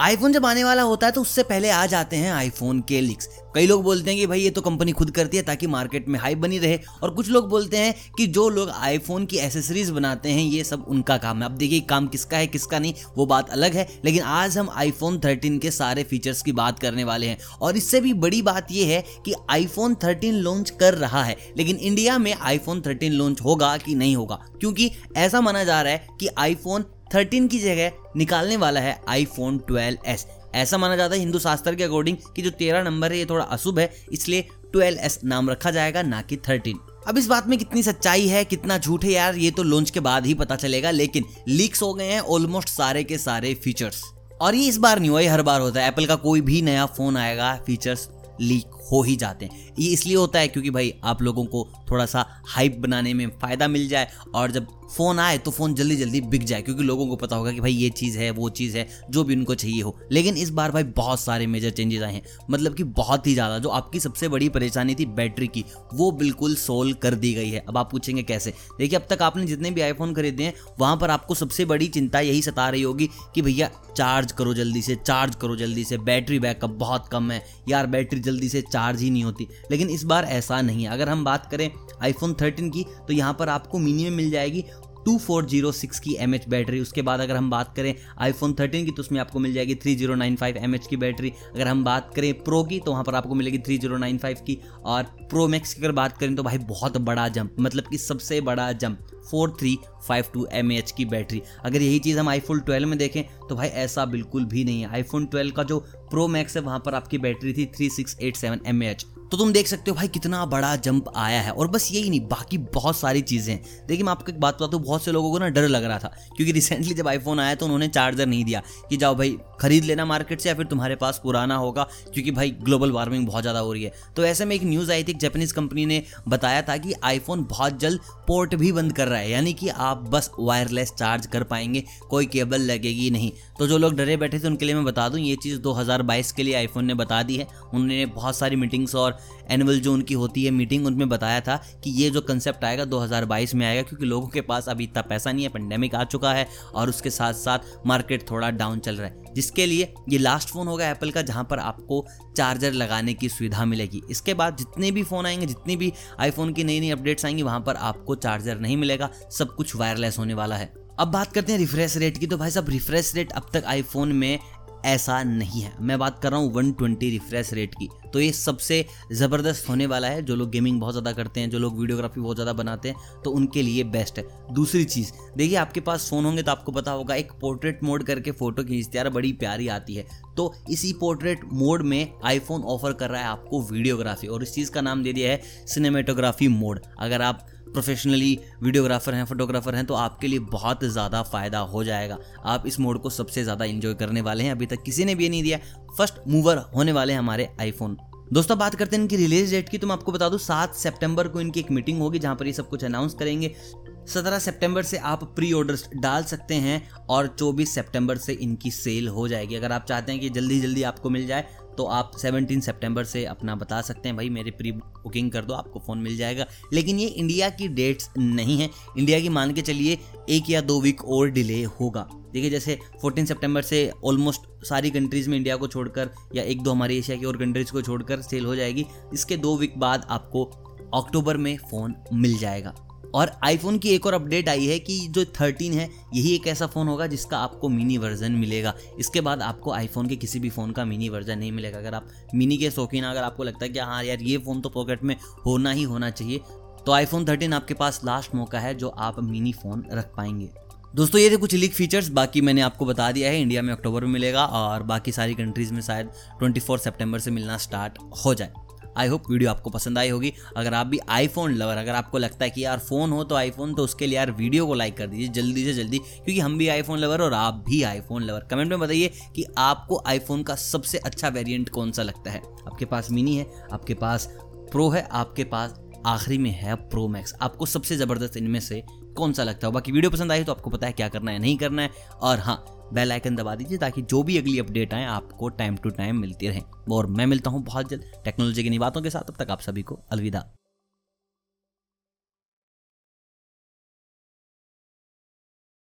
IPhone जब आने वाला होता है तो उससे पहले आ जाते हैं आईफोन के लीक्स कई लोग बोलते हैं कि भाई, ये तो कंपनी खुद करती है ताकि मार्केट में हाइप बनी रहे। और कुछ लोग बोलते हैं कि जो लोग आईफोन की एसेसरीज बनाते हैं, ये सब उनका काम है। अब देखिए, काम किसका है, किसका नहीं, वो बात अलग है। लेकिन आज हम आईफोन 13 के सारे फीचर्स की बात करने वाले हैं। और इससे भी बड़ी बात यह है कि आईफोन 13 लॉन्च कर रहा है। लेकिन इंडिया में आईफोन 13 लॉन्च होगा कि नहीं होगा? क्योंकि ऐसा माना जा रहा है कि आईफोन 13 की जगह निकालने वाला है आईफोन 12s ऐसा माना जाता है हिंदू शास्त्र के अकॉर्डिंग कि जो तेरह नंबर है, ये थोड़ा अशुभ है, इसलिए 12s नाम रखा जाएगा, ना कि 13 अब इस बात में कितनी सच्चाई है, कितना झूठ है यार, ये तो लॉन्च के बाद ही पता चलेगा, लेकिन लीक्स हो गए हैं ऑलमोस्ट सारे के सारे फीचर्स और ये इस बार नहीं हुआ, ये हर बार होता है। एप्पल का कोई भी नया फ़ोन आएगा फीचर्स लीक हो ही जाते हैं। ये इसलिए होता है क्योंकि भाई आप लोगों को थोड़ा सा हाइप बनाने में फ़ायदा मिल जाए, और जब फ़ोन आए तो फ़ोन जल्दी जल्दी बिक जाए, क्योंकि लोगों को पता होगा कि भाई ये चीज़ है, वो चीज़ है, जो भी उनको चाहिए हो। लेकिन इस बार भाई बहुत सारे मेजर चेंजेस आए हैं। मतलब कि बहुत ही ज़्यादा, जो आपकी सबसे बड़ी परेशानी थी बैटरी की, वो बिल्कुल सोल्व कर दी गई है। अब आप पूछेंगे कैसे? देखिए, अब तक आपने जितने भी आईफोन खरीदे हैं, वहाँ पर आपको सबसे बड़ी चिंता यही सता रही होगी कि भैया चार्ज करो जल्दी से चार्ज करो जल्दी से बैटरी बैकअप बहुत कम है। यार बैटरी जल्दी से चार्ज ही नहीं होती। लेकिन इस बार ऐसा नहीं है। अगर हम बात करें आईफोन 13 की तो यहाँ पर आपको मिनिमम मिल जाएगी 2406 की एमएच बैटरी उसके बाद अगर हम बात करें आईफोन 13 की तो उसमें आपको मिल जाएगी 3095 एम की बैटरी अगर हम बात करें प्रो की तो वहाँ पर आपको मिलेगी 3095 की। और प्रो मैक्स की अगर बात करें तो भाई बहुत बड़ा जंप मतलब कि सबसे बड़ा jump four three five two M H की बैटरी अगर यही चीज़ हम आईफोन 12 में देखें तो भाई ऐसा बिल्कुल भी नहीं है। आईफोन 12 का जो प्रो मैक्स है, वहाँ पर आपकी बैटरी थी three six eight seven M H तो तुम देख सकते हो भाई कितना बड़ा जंप आया है। और बस यही नहीं, बाकी बहुत सारी चीज़ें हैं। देखिए, मैं आपको एक बात बताता हूँ, बहुत से लोगों को ना डर लग रहा था, क्योंकि रिसेंटली जब आईफोन आया तो उन्होंने चार्जर नहीं दिया कि जाओ भाई, खरीद लेना मार्केट से या फिर तुम्हारे पास पुराना होगा, क्योंकि भाई ग्लोबल वार्मिंग बहुत ज़्यादा हो रही है। तो ऐसे में एक न्यूज़ आई थी, एक जापानीज कंपनी ने बताया था कि आईफोन बहुत जल्द पोर्ट भी बंद कर रहा है, यानी कि आप बस वायरलेस चार्ज कर पाएँगे, कोई केबल लगेगी नहीं। तो जो लोग डरे बैठे थे, उनके लिए मैं बता दूँ, ये चीज़ 2022 के लिए आईफोन ने बता दी है। उन्होंने बहुत सारी मीटिंग्स और एनुअल जो उनकी होती है मीटिंग उनमें बताया था कि ये जो कंसेप्ट आएगा 2022 में आएगा, क्योंकि लोगों के पास अभी इतना पैसा नहीं है पेंडेमिक आ चुका है और उसके साथ साथ मार्केट थोड़ा डाउन चल रहा है। जिसके लिए ये लास्ट फ़ोन होगा एप्पल का, जहाँ पर आपको चार्जर लगाने की सुविधा मिलेगी। इसके बाद जितने भी फ़ोन आएँगे, जितनी भी आईफोन की नई नई अपडेट्स आएँगी, वहाँ पर आपको चार्जर नहीं मिलेगा, सब कुछ वायरलेस होने वाला है। अब बात करते हैं रिफ्रेश रेट की तो भाई साहब रिफ्रेश रेट अब तक आईफोन में ऐसा नहीं है। मैं बात कर रहा हूँ 120 रिफ्रेश रेट की। तो ये सबसे ज़बरदस्त होने वाला है, जो लोग गेमिंग बहुत ज़्यादा करते हैं, जो लोग वीडियोग्राफी बहुत ज़्यादा बनाते हैं तो उनके लिए बेस्ट है। दूसरी चीज़, देखिए आपके पास फ़ोन होंगे तो आपको पता होगा, एक पोर्ट्रेट मोड करके फ़ोटो खींचते यार बड़ी प्यारी आती है। तो इसी पोर्ट्रेट मोड में आईफोन ऑफ़र कर रहा है आपको वीडियोग्राफी और इस चीज़ का नाम दे दिया है सिनेमेटोग्राफी मोड अगर आप प्रोफेशनली वीडियोग्राफर हैं, फोटोग्राफर हैं तो आपके लिए बहुत ज़्यादा फ़ायदा हो जाएगा। आप इस मोड को सबसे ज़्यादा इंजॉय करने वाले हैं। अभी तक किसी ने भी ये नहीं दिया फ़र्स्ट मूवर होने वाले हैं हमारे आईफोन दोस्तों, बात करते हैं इनकी रिलीज़ डेट की। तो मैं आपको बता दूँ, सात सितंबर को इनकी एक मीटिंग होगी, जहाँ पर ये सब कुछ अनाउंस करेंगे। सत्रह सितंबर से आप प्री ऑर्डर्स डाल सकते हैं और चौबीस सितंबर से इनकी सेल हो जाएगी। अगर आप चाहते हैं कि जल्दी जल्दी आपको मिल जाए तो आप 17 सितंबर से अपना बता सकते हैं, भाई मेरी प्री बुकिंग कर दो, आपको फ़ोन मिल जाएगा। लेकिन ये इंडिया की डेट्स नहीं है। इंडिया की मान के चलिए, एक या दो वीक और डिले होगा। देखिए, जैसे 14 सितंबर से ऑलमोस्ट सारी कंट्रीज़ में इंडिया को छोड़कर या एक दो हमारे एशिया की और कंट्रीज़ को छोड़कर सेल हो जाएगी। इसके दो वीक बाद आपको अक्टूबर में फ़ोन मिल जाएगा। और आईफोन की एक और अपडेट आई है कि जो 13 है, यही एक ऐसा फ़ोन होगा जिसका आपको मिनी वर्जन मिलेगा। इसके बाद आपको आईफोन के किसी भी फ़ोन का मिनी वर्जन नहीं मिलेगा। अगर आप मिनी के शौकीन अगर आपको लगता है कि हाँ यार, ये फ़ोन तो पॉकेट में होना ही होना चाहिए तो आईफोन 13 आपके पास लास्ट मौका है जो आप मिनी फ़ोन रख पाएँगे। दोस्तों, ये थे कुछ लीक फीचर्स बाकी मैंने आपको बता दिया है इंडिया में अक्टूबर में मिलेगा और बाकी सारी कंट्रीज़ में शायद 24 सितंबर से मिलना स्टार्ट हो जाए। आई होप वीडियो आपको पसंद आई होगी। अगर आप भी आईफोन लवर अगर आपको लगता है कि यार फ़ोन हो तो आईफोन तो उसके लिए यार वीडियो को लाइक कर दीजिए, जल्दी से जल्दी, क्योंकि हम भी आईफोन लवर और आप भी आईफोन लवर कमेंट में बताइए कि आपको आईफोन का सबसे अच्छा वेरियंट कौन सा लगता है। आपके पास मिनी है, आपके पास प्रो है, आपके पास आखिरी में है प्रो मैक्स आपको सबसे ज़बरदस्त इनमें से कौन सा लगता है बाकी वीडियो पसंद आई तो आपको पता है क्या करना है, नहीं करना है। और हाँ बेल आइकन दबा दीजिए ताकि जो भी अगली अपडेट आए, आपको टाइम टू टाइम मिलती रहे। और मैं मिलता हूँ बहुत जल्द टेक्नोलॉजी की नई बातों के साथ। अब तक आप सभी को अलविदा।